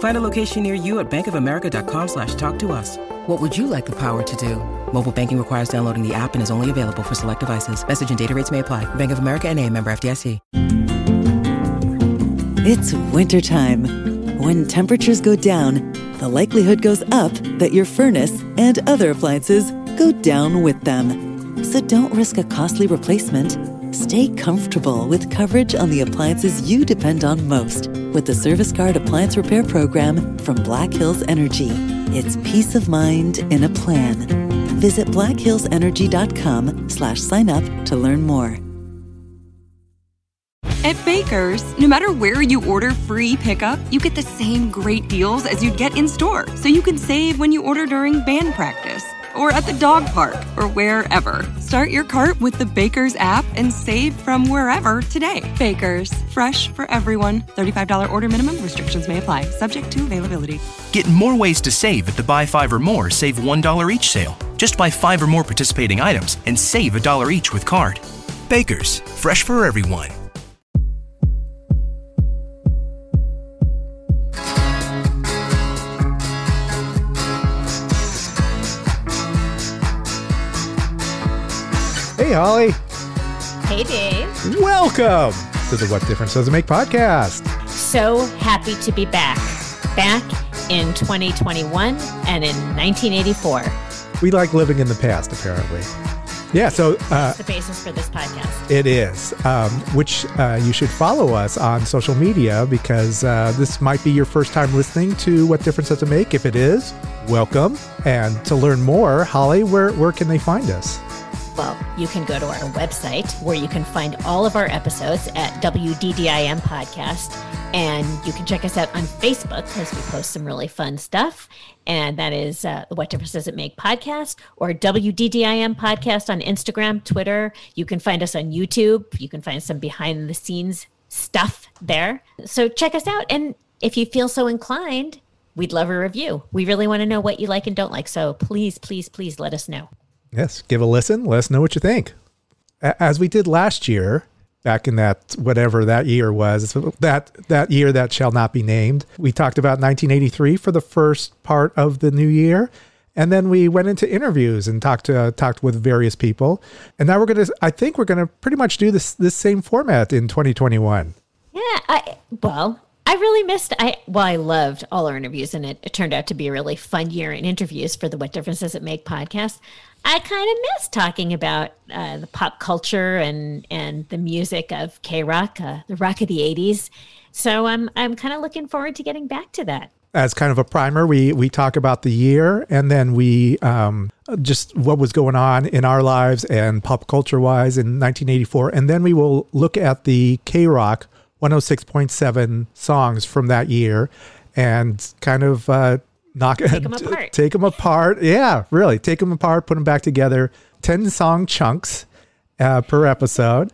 Find a location near you at bankofamerica.com slash talk to us. What would you like the power to do? Mobile banking requires downloading the app and is only available for select devices. Message and data rates may apply. Bank of America and a member FDIC. It's wintertime. When temperatures go down, the likelihood goes up that your furnace and other appliances go down with them. So don't risk a costly replacement. Stay comfortable with coverage on the appliances you depend on most with the Service Guard Appliance Repair Program from Black Hills Energy. It's peace of mind in a plan. Visit blackhillsenergy.com slash sign up to learn more. At Baker's, no matter where you order free pickup, you get the same great deals as you'd get in store. So you can save when you order during band practice or at the dog park or wherever. Start your cart with the Baker's app and save from wherever today. Baker's, fresh for everyone. $35 order minimum, restrictions may apply, subject to availability. Get more ways to save at the Buy Five or More Save $1 each sale. Just buy five or more participating items and save a dollar each with card. Baker's, fresh for everyone. Hey, Holly. Hey, Dave. Welcome to the What Difference Does It Make podcast. So happy to be back. Back in 2021 and in 1984. We like living in the past, apparently. Yeah, so uh, That's the basis for this podcast. it is, um, which uh, you should follow us on social media because uh, this might be your first time listening to What Difference Does It Make. If it is, welcome. And to learn more, Holly, where, where can they find us? Well, you can go to our website where you can find all of our episodes at WDDIM Podcast. And you can check us out on Facebook because we post some really fun stuff. And that is uh, What Difference Does It Make podcast or WDDIM podcast on Instagram, Twitter. You can find us on YouTube. You can find some behind the scenes stuff there. So check us out. And if you feel so inclined, we'd love a review. We really want to know what you like and don't like. So please, please, please let us know. Yes, give a listen. Let us know what you think. As we did last year, back in that whatever that year was, that that year that shall not be named. We talked about 1983 for the first part of the new year, and then we went into interviews and talked to talked with various people. And now we're gonna, I think we're gonna pretty much do this this same format in 2021. Yeah, I well, I really missed. I well, I loved all our interviews, and it, it turned out to be a really fun year in interviews for the What Difference Does It Make podcast. I kind of miss talking about uh, the pop culture and and the music of KROQ, uh, the rock of the '80s. So I'm I'm kind of looking forward to getting back to that. as kind of a primer, we we talk about the year and then we um, just what was going on in our lives and pop culture wise in 1984, and then we will look at the KROQ 106.7 songs from that year and kind of uh, knock Take 'em apart. take them apart. Yeah, really take them apart, put them back together. Ten song chunks uh, per episode.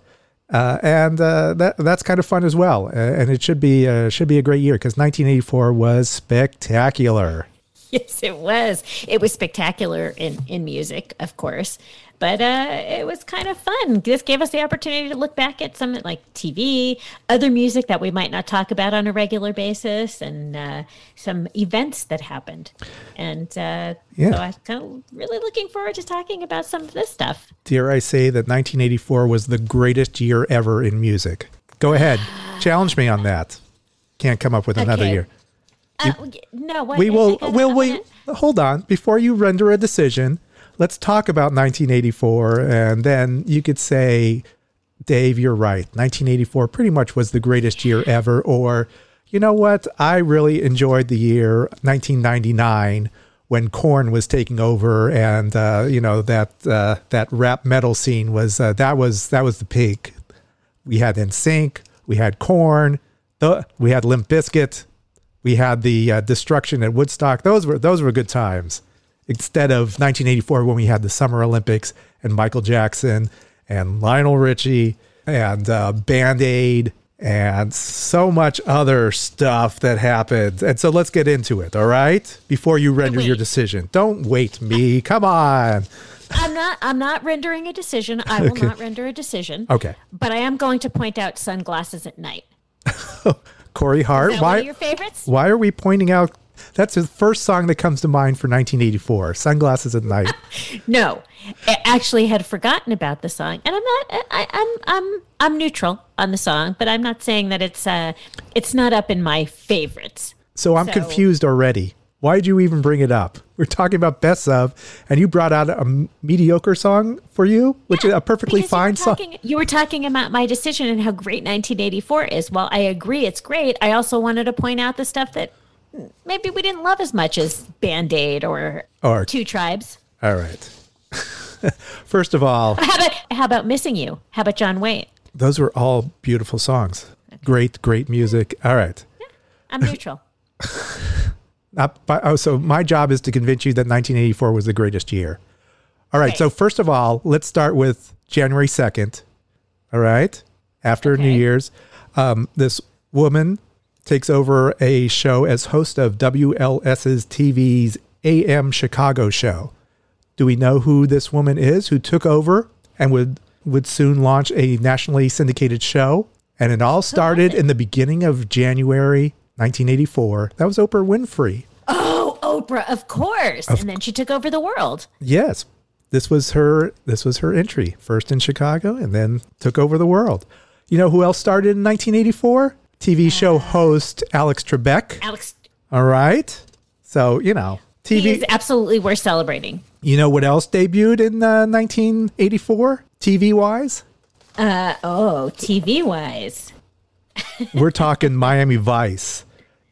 Uh, and uh, that that's kind of fun as well, uh, and it should be uh, should be a great year because 1984 was spectacular. Yes, it was. It was spectacular in in music, of course, but uh, it was kind of fun. This gave us the opportunity to look back at some like TV, other music that we might not talk about on a regular basis, and uh, some events that happened. And uh, Yeah. so I'm kind of really looking forward to talking about some of this stuff. Dare I say that 1984 was the greatest year ever in music? Go ahead, challenge me on that. Can't come up with another Okay. year. Uh, no, what, We will. Will we? Hold on. Before you render a decision, let's talk about 1984, and then you could say Dave, you're right. 1984 pretty much was the greatest year ever. Or, you know what? I really enjoyed the year 1999 when Korn was taking over, and uh, you know that uh, that rap metal scene was uh, that was that was the peak. We had NSYNC, we had Korn, we had Limp Bizkit, we had the uh, destruction at Woodstock. Those were those were good times. Instead of 1984 when we had the Summer Olympics and Michael Jackson and Lionel Richie and uh, Band Aid and so much other stuff that happened. And so let's get into it, all right? Before you render your decision. Don't wait me. Come on. I'm not. I'm not rendering a decision. I will Okay. not render a decision. Okay. But I am going to point out sunglasses at night. Corey Hart, Is that one why of your favorites? why are we pointing out that's the first song that comes to mind for 1984, Sunglasses at Night. No, I actually had forgotten about the song, and I'm not. I, I'm I'm I'm neutral on the song, but I'm not saying that it's uh it's not up in my favorites. So I'm So- confused already. Why'd you even bring it up? We're talking about best of, and you brought out a m- mediocre song for you, which is a perfectly Because you fine song. You were talking about my decision and how great 1984 is. While I agree it's great, I also wanted to point out the stuff that maybe we didn't love as much as Band Aid or, Or- Two Tribes. All right. First of all, How about how about Missing You? How about John Wayne? those were all beautiful songs. Great, great music. All right. I'm neutral. Not by, oh, so my job is to convince you that 1984 was the greatest year. All right. Okay. So first of all, let's start with January 2nd. All right. After New Year's, um, this woman takes over a show as host of WLS's TV's AM Chicago show. Do we know who this woman is who took over and would would soon launch a nationally syndicated show? And it all started in the beginning of January 1984. That was Oprah Winfrey. Oh, Oprah, of course. and then she took over the world. Yes. This was her this was her entry. First in Chicago and then took over the world. You know who else started in 1984? TV show host Alex Trebek. Alex, All right. So, you know, TV is absolutely worth celebrating. You know what else debuted in uh, 1984 TV wise? Uh, oh, TV wise. We're talking Miami Vice,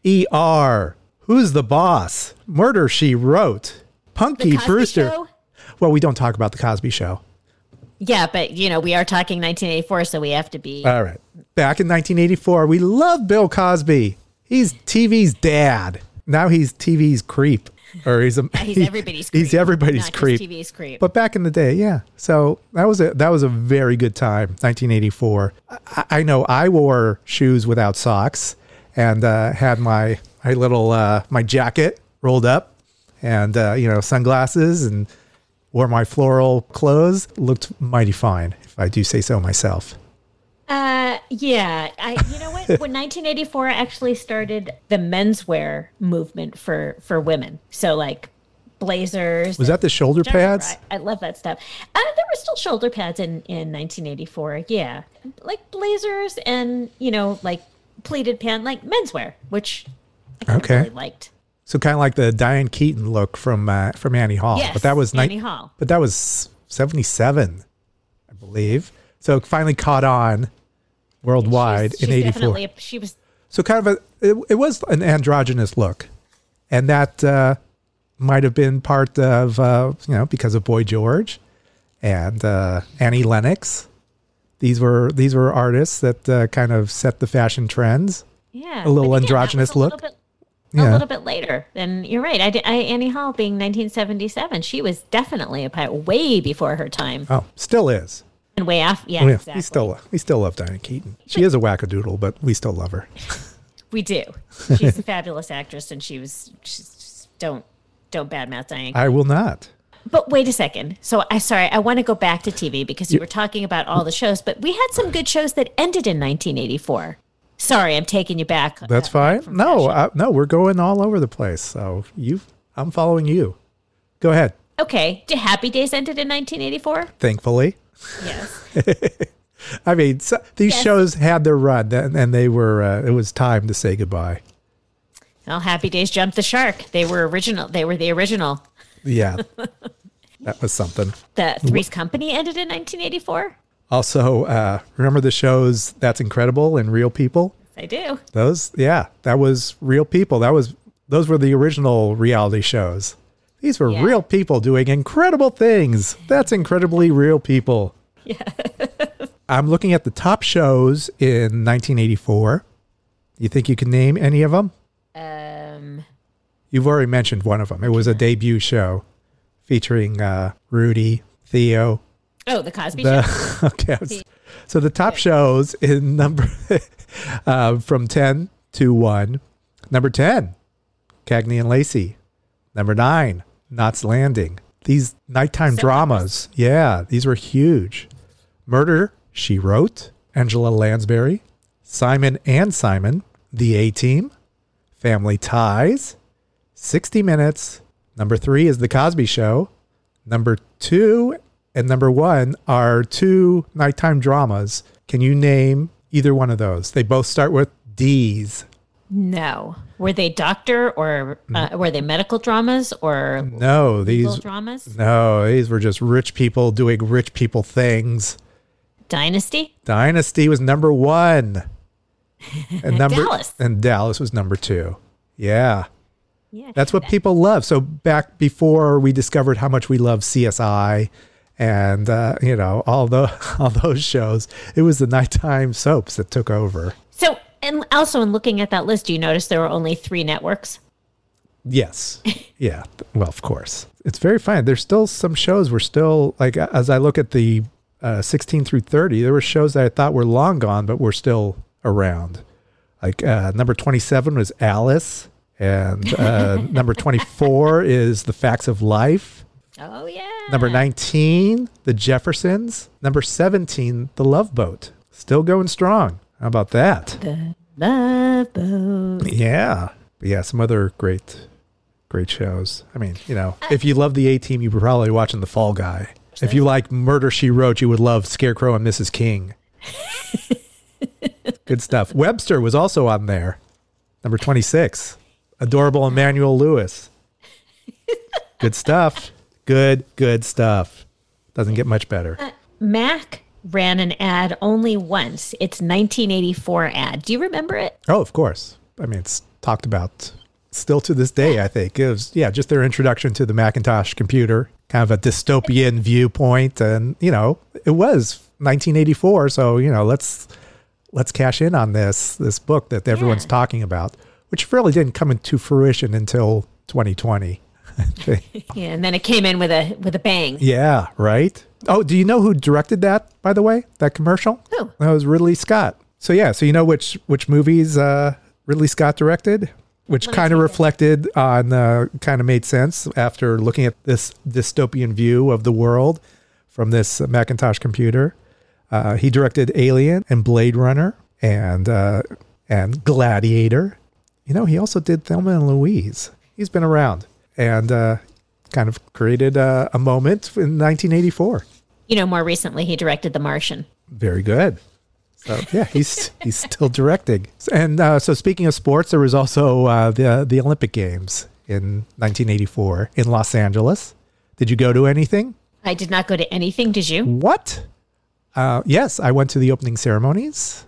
ER, Who's the Boss, Murder She Wrote, Punky Brewster. Show? Well, we don't talk about the Cosby Show. Yeah, but you know, we are talking 1984, so we have to be. All right. Back in 1984, we love Bill Cosby. He's TV's dad. Now he's TV's creep. Or he's a he's everybody's creep. He's everybody's creep. TV's creep. But back in the day, yeah. So that was a that was a very good time, 1984. I, I know I wore shoes without socks and uh, had my my little uh, my jacket rolled up, and uh, you know sunglasses and wore my floral clothes. Looked mighty fine, if I do say so myself. Uh, yeah. I, you know what? when 1984 actually started the menswear movement for for women, so like blazers. Was that the shoulder Jennifer, pads? I, I love that stuff. Uh, there were still shoulder pads in in 1984. Yeah, like blazers and you know like pleated pant, like menswear, which I Okay. really liked. So kind of like the Diane Keaton look from uh, from Annie Hall, Yes, but that was Annie ni- Hall. But that was 77, I believe. So it finally caught on worldwide She's- in she's 84. Definitely, she was So kind of a it, it was an androgynous look, and that uh, might have been part of uh, you know because of Boy George and uh, Annie Lennox. These were these were artists that uh, kind of set the fashion trends. Yeah, A little but again, that androgynous a little look. bit- Yeah. A little bit later, and you're right. I, did, I Annie Hall being 1977, she was definitely a pirate way before her time, Oh, still is. and way after. Yeah, Oh, yeah, exactly. we still we still love Diane Keaton. She is a wackadoodle, but we still love her. we do. She's a fabulous actress, and she was. She's, don't don't badmouth Diane. I will not. But wait a second. So I sorry, I want to go back to TV because you were talking about all the shows, but we had some good shows that ended in 1984. Sorry, I'm taking you back. That's uh, fine. from No, uh, no, we're going all over the place. So you, I'm following you. Go ahead. okay. Did Happy Days ended in 1984? Thankfully, Yes. I mean, so, these Yes. shows had their run, and, and they were. Uh, it was time to say goodbye. Well, Happy Days jumped the shark. They were original. They were the original. Yeah, that was something. The Three's Company ended in 1984. Also, uh, remember the shows That's Incredible and Real People? I do. Those, yeah, that was real people. That was those were the original reality shows. These were Yeah. real people doing incredible things. That's incredibly real people. Yeah. I'm looking at the top shows in 1984. You think you can name any of them? Um, You've already mentioned one of them. It was a debut show featuring uh, Rudy, Theo. Oh, the Cosby Show. Okay. Was- So the top shows in number uh, from 10 to 1. Number 10, Cagney and Lacey. Number 9, Knots Landing. These nighttime dramas. Yeah, these were huge. Murder, She Wrote, Angela Lansbury, Simon and Simon, The A Team, Family Ties, 60 Minutes. Number 3 is The Cosby Show. Number 2 and number 1 are two nighttime dramas. Can you name either one of those? They both start with D's. no. Were they doctor or uh, were they medical dramas or No, these dramas? No, these were just rich people doing rich people things. Dynasty? Dynasty was number one. And number Dallas. and Dallas was number two. Yeah. Yeah. That's what people love. So back before we discovered how much we love CSI and uh, you know, all the all those shows, it was the nighttime soaps that took over. So, and also in looking at that list, do you notice there were only three networks? Yes. Yeah. Well, of course. It's very fine. There's still some shows we're still like as I look at the uh, 16 through 30, there were shows that I thought were long gone, but were still around. Like uh, number 27 was Alice, and uh, number 24 is The Facts of Life. Oh, yeah. Number 19, The Jeffersons. Number 17, The Love Boat. Still going strong. How about that? The Love Boat. Yeah. But yeah, some other great, great shows. I mean, you know, if you love the A Team, you were probably watching The Fall Guy. If you like Murder She Wrote, you would love Scarecrow and Mrs. King. Good stuff. Webster was also on there. Number 26. Adorable Emmanuel Lewis. Good stuff. Good, good stuff. Doesn't get much better. Uh, Mac ran an ad only once. It's 1984 ad. Do you remember it? Oh, of course. I mean, it's talked about still to this day, I think. It was, yeah, just their introduction to the Macintosh computer, kind of a dystopian viewpoint. And, you know, it was 1984. So, you know, let's, let's cash in on this, this book that everyone's Yeah. talking about, which really didn't come into fruition until 2020. Yeah, and then it came in with a with a bang. yeah, right. Oh, do you know who directed that, by the way, that commercial? Who? That was Ridley Scott. So yeah, so you know which which movies uh, Ridley Scott directed, which kind of reflected on, uh, kind of made sense after looking at this dystopian view of the world from this Macintosh computer. Uh, he directed Alien and Blade Runner and uh, and Gladiator. You know, he also did Thelma and Louise. He's been around and uh, kind of created uh, a moment in 1984. You know, more recently he directed The Martian. Very good. So yeah, he's he's still directing. And uh, so speaking of sports, there was also uh, the the Olympic Games in 1984 in Los Angeles. Did you go to anything? I did not go to anything, did you? What? Uh, yes, I went to the opening ceremonies.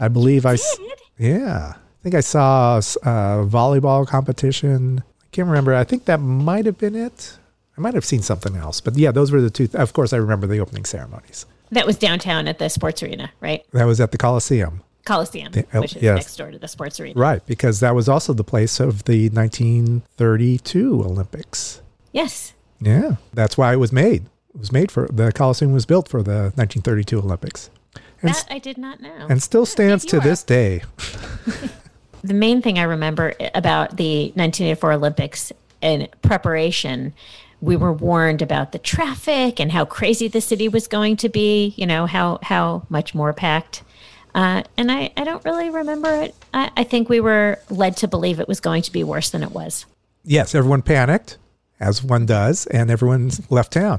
I believe I. Did? Yeah, I think I saw a volleyball competition. Can't remember. I think that might have been it. I might have seen something else, but yeah, those were the two. Of course, I remember the opening ceremonies. That was downtown at the sports arena, right? That was at the Coliseum. Coliseum, The- oh, which is yes. next door to the sports arena. Right, because that was also the place of the 1932 Olympics. Yes. Yeah, that's why it was made. It was made for the Coliseum was built for the 1932 Olympics, and, That I did not know. and still stands to this day. the main thing I remember about the 1984 Olympics in preparation, we were warned about the traffic and how crazy the city was going to be. You know how how much more packed. Uh, and I, I don't really remember it. I, I think we were led to believe it was going to be worse than it was. Yes, everyone panicked, as one does, and everyone left town.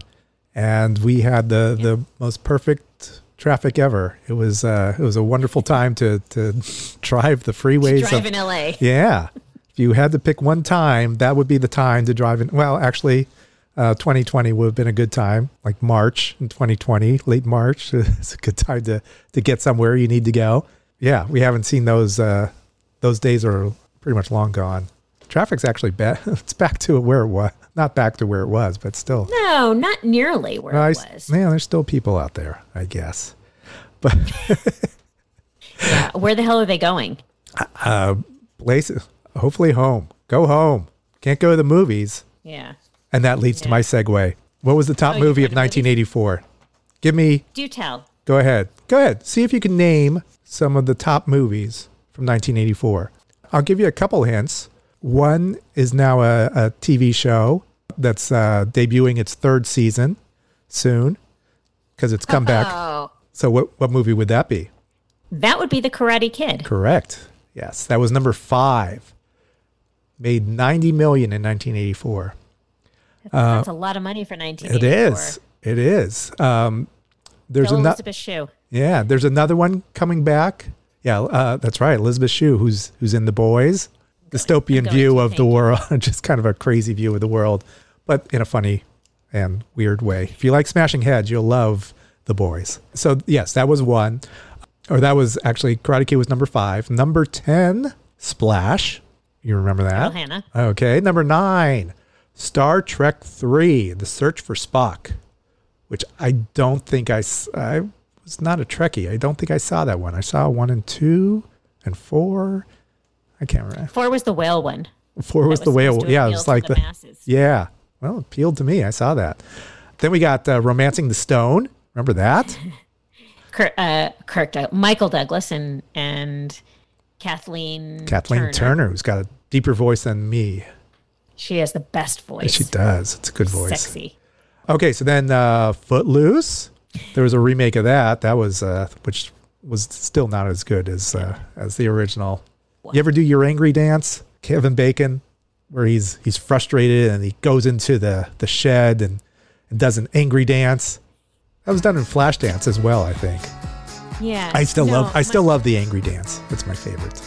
And we had the the most perfect traffic ever. It was uh, it was a wonderful time to to drive the freeways. Drive of, in LA. Yeah. If you had to pick one time, that would be the time to drive in. Well, actually, Uh, 2020 would have been a good time, like March in 2020, late March. It's a good time to to get somewhere you need to go. Yeah, we haven't seen those. Uh, those days are pretty much long gone. Traffic's actually back. It's back to where it was. Not back to where it was, but still. No, not nearly where I- it was. Yeah, there's still people out there, I guess. But Yeah, where the hell are they going? Uh, places, hopefully home. Go home. Can't go to the movies. Yeah. And that leads to my segue. What was the top Oh, movie of going to movies? 1984? Give me, Do tell. go ahead. Go ahead. See if you can name some of the top movies from 1984. I'll give you a couple hints. One is now a, a TV show that's uh, debuting its third season soon because it's come back. Oh, So, what, what movie would that be? that would be the Karate Kid. Correct. Yes, that was number five. Made 90 million in 1984. That's a lot of money for It 1984. is. It is. Um, there's another. Elizabeth Shue. Yeah, there's another one coming back. Yeah, uh, that's right. Elizabeth Shue, who's who's in The Boys, dystopian view of the world, just kind of a crazy view of the world, but in a funny and weird way. If you like smashing heads, you'll love The Boys. So yes, that was one, or that was actually Karate Kid was number five. Number ten, Splash. You remember that? Daryl Hannah. Okay, number nine, Star Trek Three: The Search for Spock, which I don't think I, I was not a Trekkie. I don't think I saw that one. I saw one and two and four. I can't remember. Four was the whale one. Four was, That the whale. Yeah, it was like the the, masses. yeah. Well, it appealed to me. I saw that. Then we got uh, Romancing the Stone. Remember that? Kirk, uh, Kirk Doug- Michael Douglas and and Kathleen Kathleen Turner. Turner. who's got a deeper voice than me. She has the best voice. She does. It's a good voice. Sexy. Okay, so then uh, Footloose. There was a remake of that. That was uh, which was still not as good as uh, as the original. You ever do your angry dance, Kevin Bacon, where he's he's frustrated and he goes into the the shed and, and does an angry dance. That was done in Flashdance as well, I think. Yeah. I still No, love I my- still love the angry dance. It's my favorite.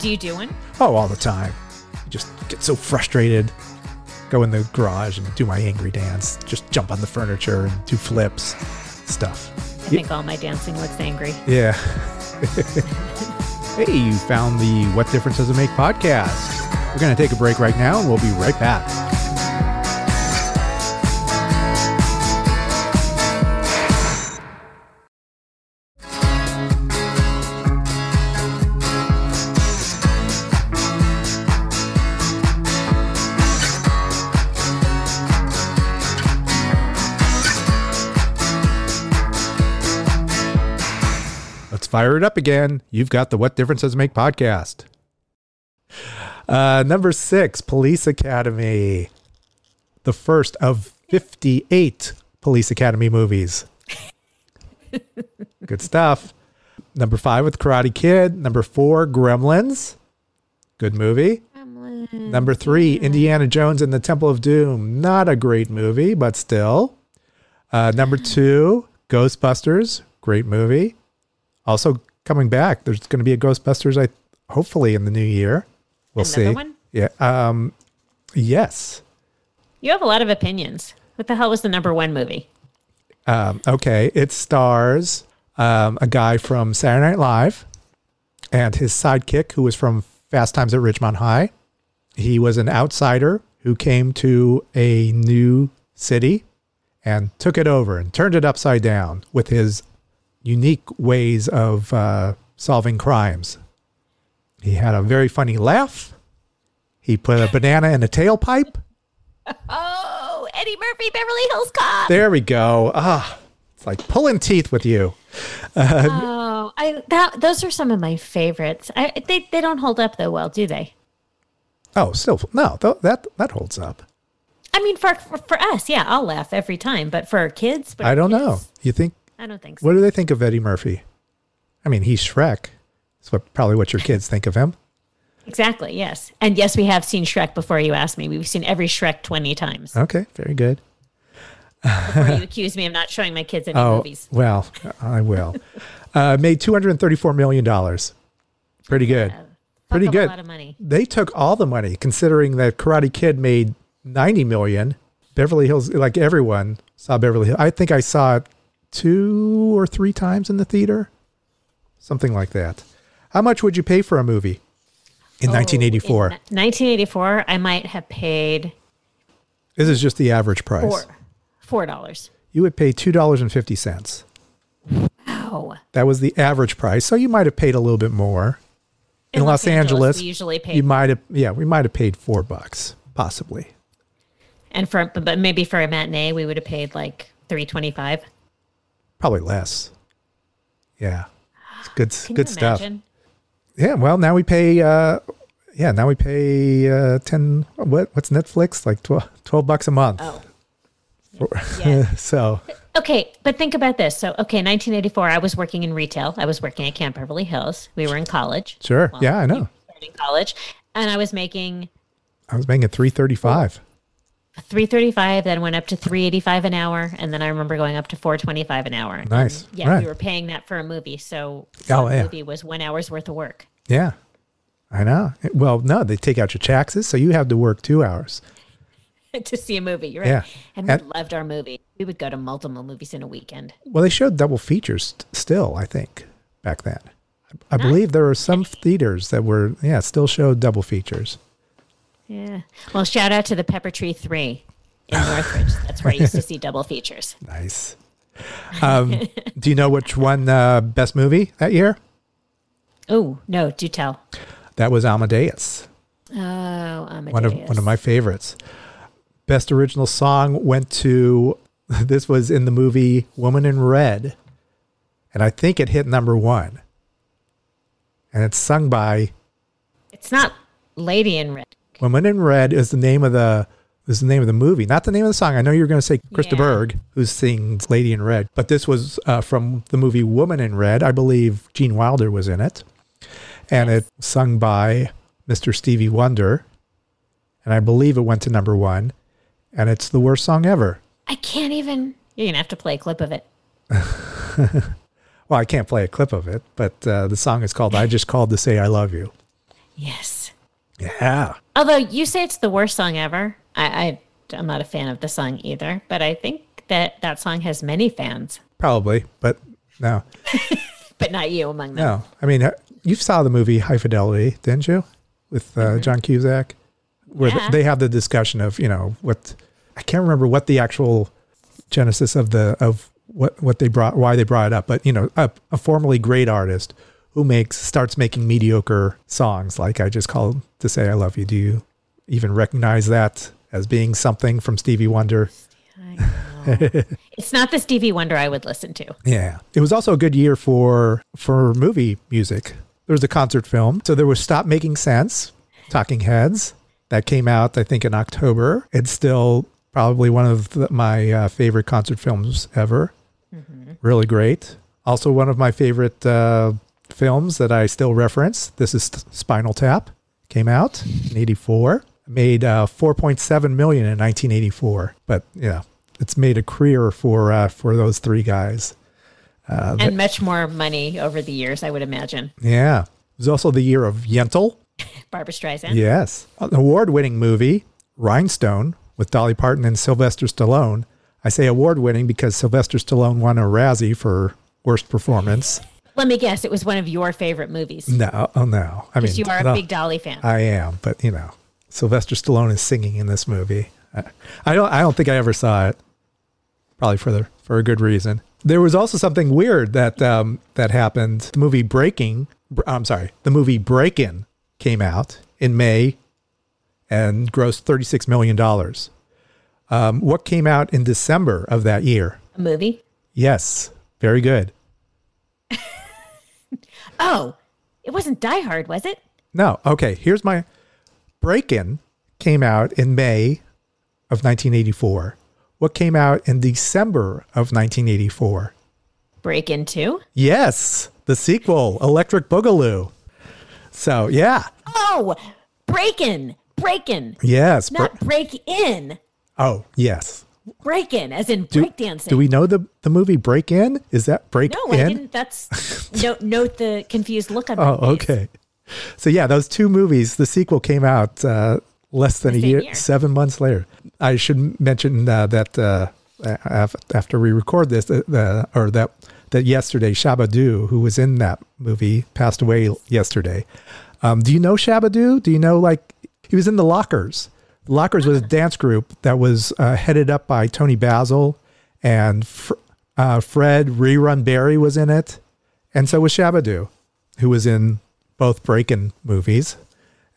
Do you do one? Oh, all the time. I just get so frustrated. Go in the garage and do my angry dance. Just jump on the furniture and do flips, stuff. I think all my dancing looks angry. Yeah. hey, you found the What Difference Does It Make podcast. We're going to take a break right now and we'll be right back. Let's fire it up again. You've got the What Differences Make podcast. Uh, number six, Police Academy. The first of 58 Police Academy movies. Good stuff. Number five with Karate Kid. Number four, Gremlins. Good movie. Number three, Indiana Jones and the Temple of Doom. Not a great movie, but still. Uh, number two, Ghostbusters. Great movie. Also coming back. There's going to be a Ghostbusters, I hopefully in the new year. We'll Another see. one? Yeah. Um. Yes. You have a lot of opinions. What the hell was the number one movie? Um, okay. It stars um, a guy from Saturday Night Live and his sidekick, who was from Fast Times at Ridgemont High. He was an outsider who came to a new city and took it over and turned it upside down with his unique ways of uh, solving crimes. He had a very funny laugh. He put a banana in a tailpipe. Oh, Eddie Murphy, Beverly Hills Cop. There we go. Ah, it's like pulling teeth with you. Oh, I that those are some of my favorites. I, they they don't hold up though well, do they? Oh, still no. Th- that that holds up. I mean, for for, for us, yeah, I'll laugh every time. But for our kids, but I don't know. You think? I don't think so. What do they think of Eddie Murphy? I mean, he's Shrek. That's what probably what your kids think of him. Exactly. Yes, and yes, we have seen Shrek before you asked me. We've seen every Shrek twenty times. Okay, very good. Before you accuse me of not showing my kids any Oh movies. well, I will. Uh, made two hundred and thirty-four million dollars. Pretty good. Pretty good. A lot of money. They took all the money, considering that Karate Kid made ninety million. Beverly Hills, like everyone saw Beverly Hills. I think I saw it two or three times in the theater, something like that. How much would you pay for a movie in Oh, 1984? in 1984, I might have paid this is just the average price. four dollars. You would pay two dollars and fifty cents. Wow. That was the average price. So you might have paid a little bit more. In, Los, Angeles, we usually pay, you might have yeah, we might have paid four bucks, possibly. and for but maybe for a matinee, we would have paid like three twenty five. Probably less. Yeah. It's good Can good stuff. imagine? Yeah, well now we pay uh yeah, now we pay uh 10 what what's Netflix? Like 12, 12 bucks a month. Oh, For- yeah. so, Okay, but think about this. So, okay, 1984, I was working in retail. I was working at Camp Beverly Hills. We were in college, sure. yeah, I know. starting college, and I was making I was making 335. 335 then went up to 385 an hour and then i remember going up to 425 an hour Nice. And, yeah Right. we were paying that for a movie so Oh, yeah. movie was one hour's worth of work Yeah. I know. Well, no, they take out your taxes, so you have to work 2 hours. to see a movie you're right Yeah. and we And- loved our movie we would go to multiple movies in a weekend Well, they showed double features st- still, I think, back then. I, I believe there were some theaters that were, yeah, still showed double features. Yeah well shout out to the pepper tree 3 in northridge that's where i used to see double features Nice. Um, do you know which one uh, best movie that year? oh no do tell That was Amadeus, oh Amadeus. one of one of my favorites. Best original song went to this was in the movie Woman in Red, and I think it hit number one. And it's sung by it's not lady in red Woman in Red is the name of the is the name of the movie, not the name of the song. I know you're going to say Krista Yeah. Berg, who sings Lady in Red, but this was uh, from the movie Woman in Red. I believe Gene Wilder was in it, and it sung by Mr. Stevie Wonder, and I believe it went to number one, and it's the worst song ever. i can't even you're gonna have to play a clip of it Well, I can't play a clip of it, but uh, the song is called "I Just Called to Say I Love You." yes Yeah, Although you say it's the worst song ever, I, I I'm not a fan of the song either. But I think that that song has many fans, probably, but no, but not you among them. no. I mean, uh, you saw the movie High Fidelity, didn't you, with uh, John Cusack, where Yeah. they have the discussion of you know what I can't remember what the actual genesis of the of what what they brought why they brought it up, but you know a, a formerly great artist who makes starts making mediocre songs like I just called to say I love you. Do you even recognize that as being something from Stevie Wonder? It's not the Stevie Wonder I would listen to. Yeah. It was also a good year for for movie music. There was a concert film. So there was Stop Making Sense, Talking Heads. That came out, I think, in October. It's still probably one of the, my uh, favorite concert films ever. Really great. Also, one of my favorite uh, films that I still reference. This is Spinal Tap. Came out in '84. Made uh, 4.7 million in 1984. But yeah, it's made a career for uh, for those three guys. and much more money over the years, I would imagine. Yeah. It was also the year of Yentl. Barbra Streisand. Yes. An award winning movie, Rhinestone, with Dolly Parton and Sylvester Stallone. I say award winning because Sylvester Stallone won a Razzie for worst performance. Let me guess, it was one of your favorite movies. No, oh no. I mean, you are a no, big Dolly fan. I am, but you know, Sylvester Stallone is singing in this movie. I, I don't. I don't think I ever saw it. Probably for the for a good reason. There was also something weird that um, that happened. The movie Breaking. I'm sorry. The movie Breakin' came out in May and grossed 36 million dollars. Um, what came out in December of that year? a movie? Yes, very good. Oh, it wasn't Die Hard, was it? No. Okay. Here's my Breakin' came out in May of 1984. What came out in December of 1984? Breakin' 2? Yes, the sequel, Electric Boogaloo. So, yeah. Oh, Breakin'. Break In. Yes. Not Break In. oh, yes. Breakin', as in Do, breakdancing. do we know the, the movie Breakin'? Is that Break No, In? No, I didn't. That's note, note the confused look on my Oh, okay. So yeah, those two movies. The sequel came out uh, less than a year, year. seven months later. I should mention uh, that uh, after we record this, uh, or that that yesterday, Shabadoo, who was in that movie, passed away yesterday. Um, do you know Shabadoo? Do you know like he was in the Lockers? Lockers was a dance group that was uh, headed up by Toni Basil and Fr- uh, Fred Rerun Berry was in it, and so was Shabadoo, who was in both Breakin' movies.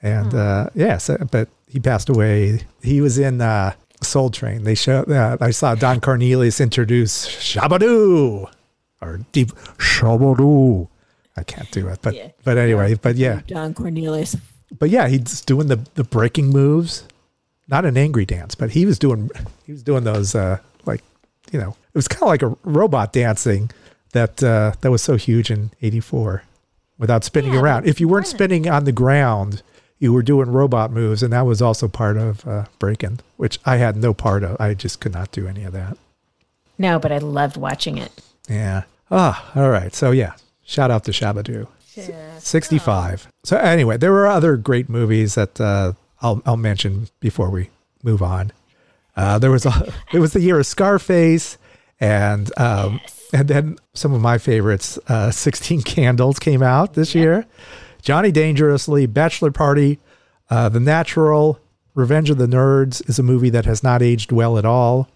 And uh, yeah, so, but he passed away. He was in uh, Soul Train. They show. Uh, I saw Don Cornelius introduce Shabadoo or Deep Shabadoo. I can't do it, but Yeah. but anyway, but yeah, Don Cornelius. but yeah, he's doing the the breaking moves, not an angry dance, but he was doing he was doing those uh like you know it was kind of like a robot dancing that uh that was so huge in '84 without spinning Yeah, around. If you weren't spinning on the ground, you were doing robot moves, and that was also part of uh, breaking, which I had no part of. I just could not do any of that. No, but I loved watching it. Yeah. Ah, all right. So yeah, shout out to Shabadoo. 65. So anyway, there were other great movies that uh, I'll I'll mention before we move on. Uh, there was a it was the year of Scarface, and um, and then some of my favorites. Uh, Sixteen Candles came out this year. Johnny Dangerously, Bachelor Party, uh, The Natural, Revenge of the Nerds is a movie that has not aged well at all.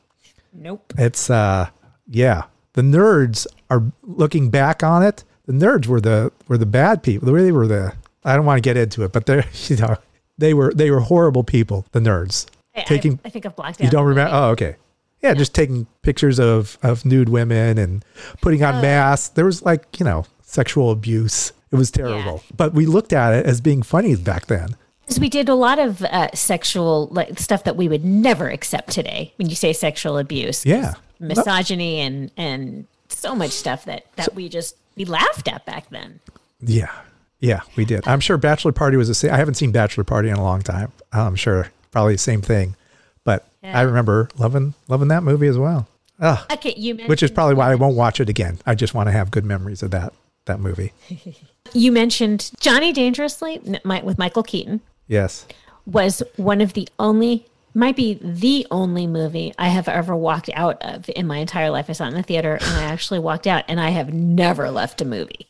Nope. It's uh yeah. The nerds are looking back on it. The nerds were the were the bad people. They really were the I don't want to get into it, but they're you know they were they were horrible people, the nerds. I, Taking I, I think I've blocked out. you don't remember oh okay. Yeah, just taking pictures of of nude women and putting on masks. There was like, you know, sexual abuse. It was terrible. But we looked at it as being funny back then. Because we did a lot of uh, sexual like stuff that we would never accept today. When you say sexual abuse, Yeah. misogyny and and so much stuff that that we just we laughed at back then. Yeah. Yeah, we did. I'm sure Bachelor Party was the same. I haven't seen Bachelor Party in a long time. I'm sure probably the same thing. But I remember loving loving that movie as well. Ah, Okay, you mentioned which is probably why I won't watch it again. I just want to have good memories of that that movie. you mentioned Johnny Dangerously with Michael Keaton Yes. was one of the only might be the only movie I have ever walked out of in my entire life. I saw it in the theater and I actually walked out and I have never left a movie.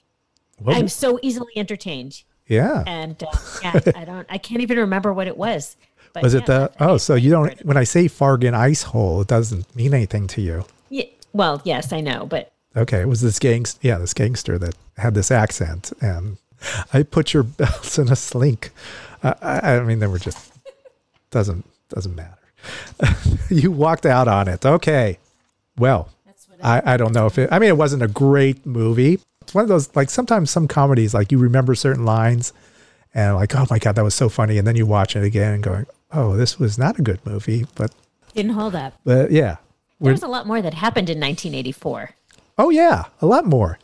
What- I'm so easily entertained. yeah. And uh, yeah, I don't I can't even remember what it was. But Was yeah, it the Oh, so you don't when I say Fargan Ice Hole, it doesn't mean anything to you. Yeah, well, yes, I know, but Okay, it was this gangster, yeah, this gangster that had this accent, and I put your bells in a slink. Uh, I, I mean, they were just doesn't doesn't matter. you walked out on it. Okay, well, I, I don't know if it. I mean, it wasn't a great movie. It's one of those like sometimes some comedies like you remember certain lines, and like oh my god that was so funny, and then you watch it again and going oh this was not a good movie, but didn't hold up. but yeah, There was a lot more that happened in 1984. oh yeah, a lot more.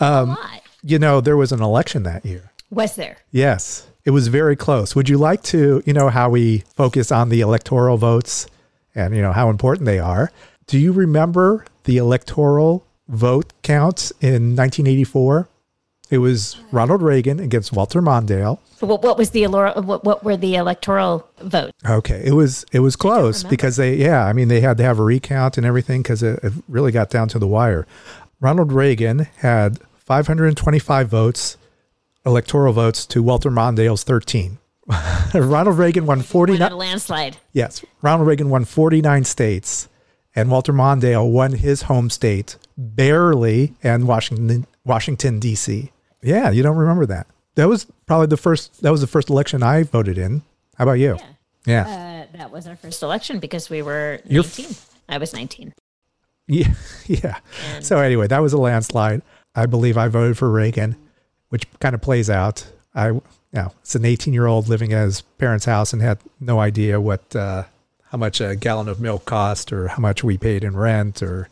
Um, a lot. You know, there was an election that year. Was there? Yes, it was very close. Would you like to, you know, how we focus on the electoral votes and, you know, how important they are? Do you remember the electoral vote counts in 1984? It was Ronald Reagan against Walter Mondale. What, what was the what, what were the electoral votes? Okay, it was it was close because they yeah, I mean they had to have a recount and everything because it, it really got down to the wire. Ronald Reagan had 525 votes, electoral votes to Walter Mondale's 13. Ronald Reagan won Won 49 landslide. Yes, Ronald Reagan won 49 states and Walter Mondale won his home state barely and Washington Washington DC. Yeah, you don't remember that. That was probably the first that was the first election I voted in. How about you? Yeah. Uh, that was our first election because we were You're 19. I was 19. Yeah. Yeah. So anyway, that was a landslide. I believe I voted for Reagan, which kind of plays out. I, you know, it's an 18 year old living at his parents' house and had no idea what, uh, how much a gallon of milk cost or how much we paid in rent or,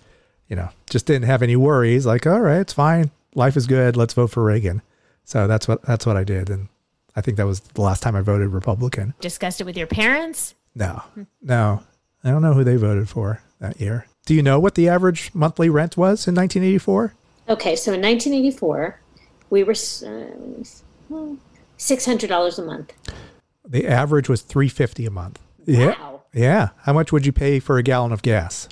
you know, just didn't have any worries. Like, all right, it's fine. Life is good. Let's vote for Reagan. So that's what, that's what I did. And I think that was the last time I voted Republican. Discussed it with your parents. No, no, I don't know who they voted for that year. Do you know what the average monthly rent was in 1984? Okay, so in 1984, we were uh, $600 a month. The average was 350 a month. Yeah. Wow. Yeah. How much would you pay for a gallon of gas?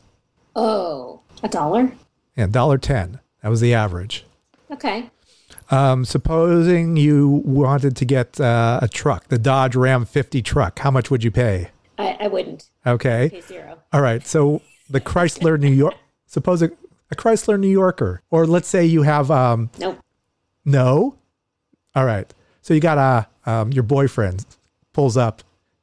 Oh, a dollar? Yeah, dollar ten. That was the average. Okay. Um, supposing you wanted to get uh, a truck, the Dodge Ram 50 truck, how much would you pay? I, I wouldn't Okay. pay zero. All right. So the Chrysler New York, suppose a, a Chrysler New Yorker, or let's say you have, um, Nope. no. All right. So you got a, um, your boyfriend pulls up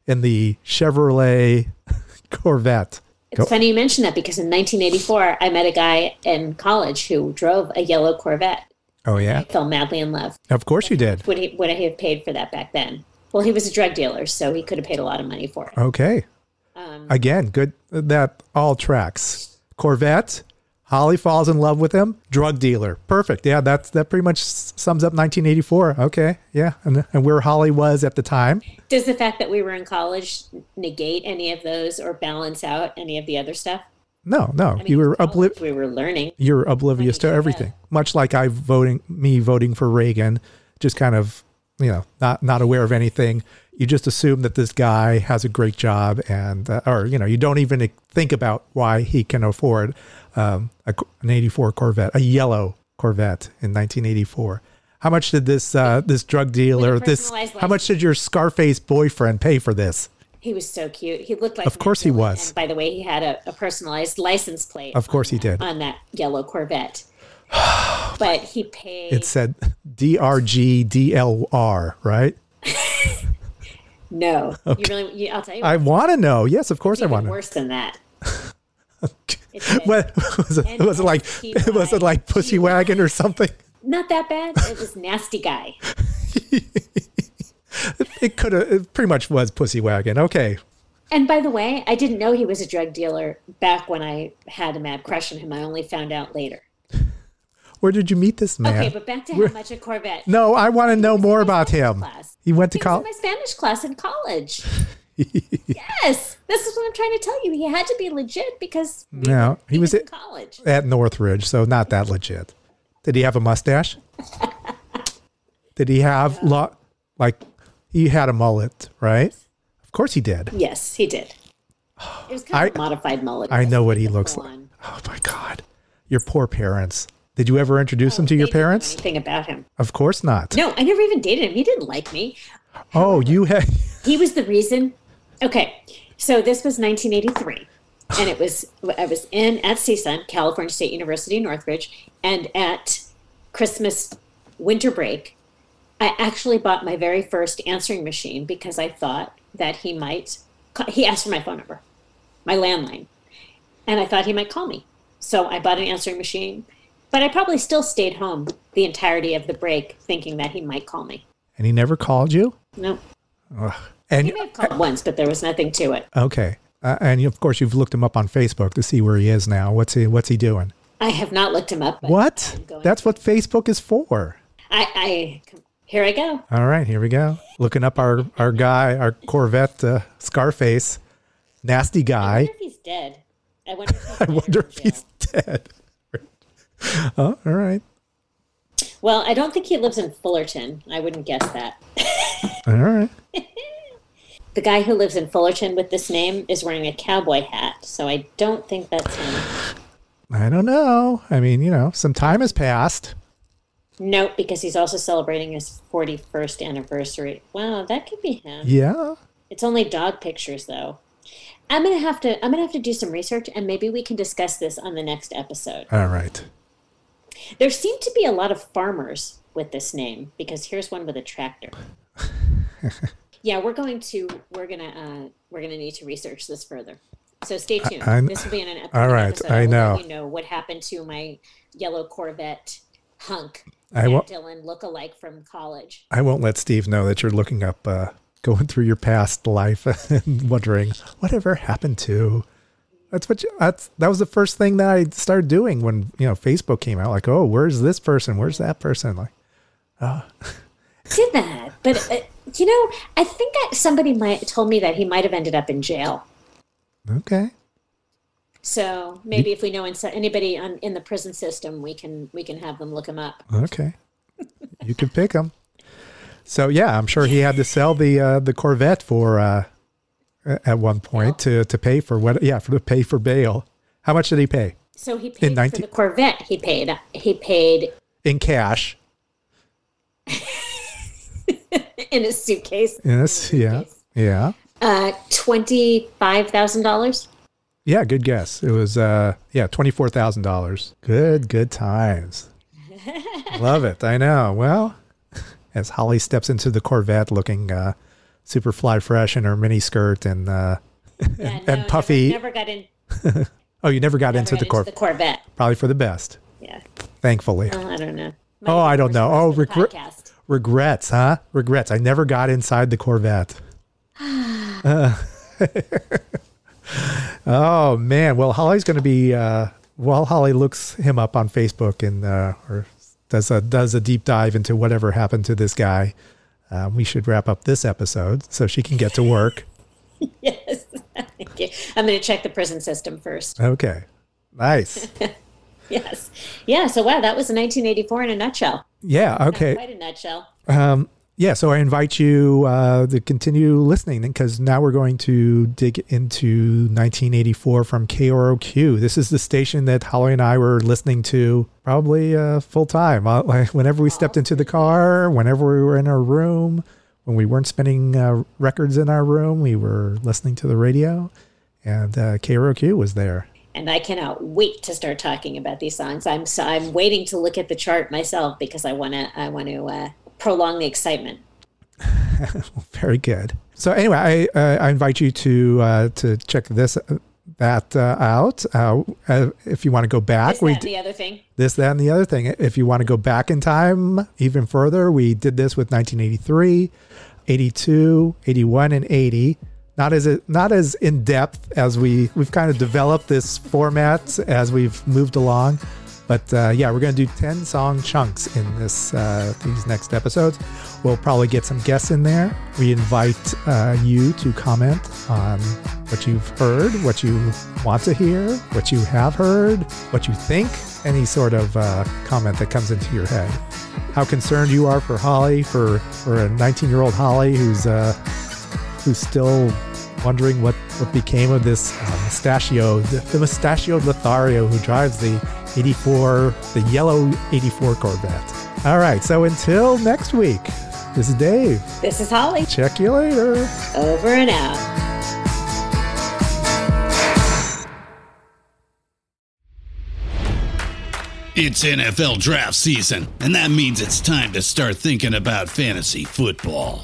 in the Chevrolet Corvette. It's funny you mention that because in 1984, I met a guy in college who drove a yellow Corvette. Oh, yeah. I fell madly in love. Of course you did. Would he would I have paid for that back then? Well, he was a drug dealer, so he could have paid a lot of money for it. Okay. Um, Again, good. That all tracks. Corvette. Holly falls in love with him. Drug dealer. Perfect. Yeah, that's that pretty much sums up 1984. Okay. Yeah, and, and where Holly was at the time. Does the fact that we were in college negate any of those or balance out any of the other stuff? No, no, I mean, you were in college, obli- We were learning. You're oblivious to everything. Much like I voting me voting for Reagan, just kind of you know not not aware of anything. You just assume that this guy has a great job, and uh, or you know you don't even think about why he can afford um, a, an '84 Corvette, a yellow Corvette in 1984. How much did this uh, this drug dealer this? personalized How much did your Scarface boyfriend pay for this? He was so cute. He looked like. Of course he was. And by the way, he had a, a personalized license plate. Of course he did. on that yellow Corvette. but he paid. It said DRGDLR, right? no. You really? You, I'll tell you. I want to know. Yes, of course I want to. worse than that. It What was it? Was it like was it like Pussy Wagon or something? Not that bad. It was nasty guy. It could have. It pretty much was Pussy Wagon. Okay. And by the way, I didn't know he was a drug dealer back when I had a mad crush on him. I only found out later. Where did you meet this man? Okay, but back to how much a Corvette. no, I want to know more about him. class. He went to He was in college. my Spanish class in college. Yes, this is what I'm trying to tell you. He had to be legit because No, were- he was in at- college. at Northridge, so not that legit. Did he have a mustache? did he have lo- like he had a mullet, right? Of course he did. Yes, he did. It was kind of I- a modified mullet. I know what he looks like. on. Oh my god. Your poor parents. Did you ever introduce oh, him to your parents? Anything about him? Of course not. No, I never even dated him. He didn't like me. Oh, you had He was the reason. Okay, so this was 1983, and it was I was in at CSUN, California State University, Northridge, and at Christmas winter break, I actually bought my very first answering machine because I thought that he might. He asked for my phone number, my landline, and I thought he might call me. So I bought an answering machine, but I probably still stayed home the entirety of the break, thinking that he might call me. and he never called you? No, And he may have called once, but there was nothing to it. okay. Uh, and of course you've looked him up on Facebook to see where he is now. What's he what's he doing? I have not looked him up. What? That's what Facebook is for. I, I here I go. All right, here we go. Looking up our our guy, our Corvette uh, Scarface, nasty guy. I wonder if he's dead. I wonder if he's, I dead wonder if he's dead. oh, all right. Well, I don't think he lives in Fullerton. I wouldn't guess that. All right. The guy who lives in Fullerton with this name is wearing a cowboy hat, so I don't think that's him. I don't know. I mean, you know, some time has passed. Nope, because he's also celebrating his 41st anniversary. Wow, that could be him. Yeah. It's only dog pictures though. I'm gonna have to. I'm gonna have to do some research, and maybe we can discuss this on the next episode. All right. There seem to be a lot of farmers with this name because here's one with a tractor. yeah, we're going to we're gonna uh, we're gonna need to research this further. So stay tuned. I- this will be in an episode. all right, episode. I will know. You know what happened to my yellow Corvette hunk. I won't- Dylan look-alike from college. I won't let Steve know that you're looking up, uh, going through your past life and wondering whatever happened to. That's what you, that's that was the first thing that I started doing when you know Facebook came out. Like, oh, where's this person? Where's that person? Like, Did that, but uh, you know, I think I, somebody might told me that he might have ended up in jail. okay, So maybe if we know anybody on, in the prison system, we can we can have them look him up. okay, you can pick him. So yeah, I'm sure he had to sell the uh, the Corvette for uh, at one point to to pay for what? Yeah, for to pay for bail. How much did he pay So he paid in 19 for the Corvette. He paid. He paid in cash? in a suitcase. Yes. Yeah. Yeah. Uh, twenty five thousand dollars. Yeah. Good guess. It was uh yeah twenty four thousand dollars. Good. Good times. Love it. I know. Well, as Holly steps into the Corvette, looking uh, super fly fresh in her mini skirt and uh, Yeah, and puffy. Never, never got in. oh, you never got Never into got the Corvette. the Corvette. Probably for the best. Yeah. Thankfully. Well, I don't know. Oh, I don't know. Oh, We're supposed to regret- podcast. Regrets, huh? Regrets. I never got inside the Corvette. Uh, oh man. Well, Holly's going to be. Uh, well, Holly looks him up on Facebook and uh, or does a does a deep dive into whatever happened to this guy. Uh, we should wrap up this episode so she can get to work. Yes. Okay. I'm going to check the prison system first. Okay. Nice. Yes. Yeah. So wow, that was 1984 in a nutshell. Yeah. Okay. Quite a nutshell. Yeah, so I invite you uh, to continue listening because now we're going to dig into 1984 from KROQ. This is the station that Holly and I were listening to probably uh, full time. Uh, whenever we stepped into the car, whenever we were in our room, when we weren't spinning uh, records in our room, we were listening to the radio, and uh, KROQ was there. And I cannot wait to start talking about these songs. I'm so, I'm waiting to look at the chart myself because I want to I want to uh, prolong the excitement. Very good. So anyway, I uh, I invite you to uh, to check this that uh, out. Uh, uh, if you want to go back, Is we that d- the other thing? this, that, and the other thing. If you want to go back in time even further, we did this with 1983, 82, 81, and 80. Not as not as in depth as we we've kind of developed this format as we've moved along, but uh, yeah, we're going to do 10 song chunks in this uh, these next episodes. We'll probably get some guests in there. We invite uh, you to comment on what you've heard, what you want to hear, what you have heard, what you think, any sort of uh, comment that comes into your head. How concerned you are for Holly, for for a 19 year old Holly who's uh, who's still wondering what, what became of this uh, mustachioed, the mustachioed Lothario who drives the 84, the yellow 84 Corvette. All right, so until next week, this is Dave. This is Holly. Check you later. Over and out. It's NFL draft season, and that means it's time to start thinking about fantasy football.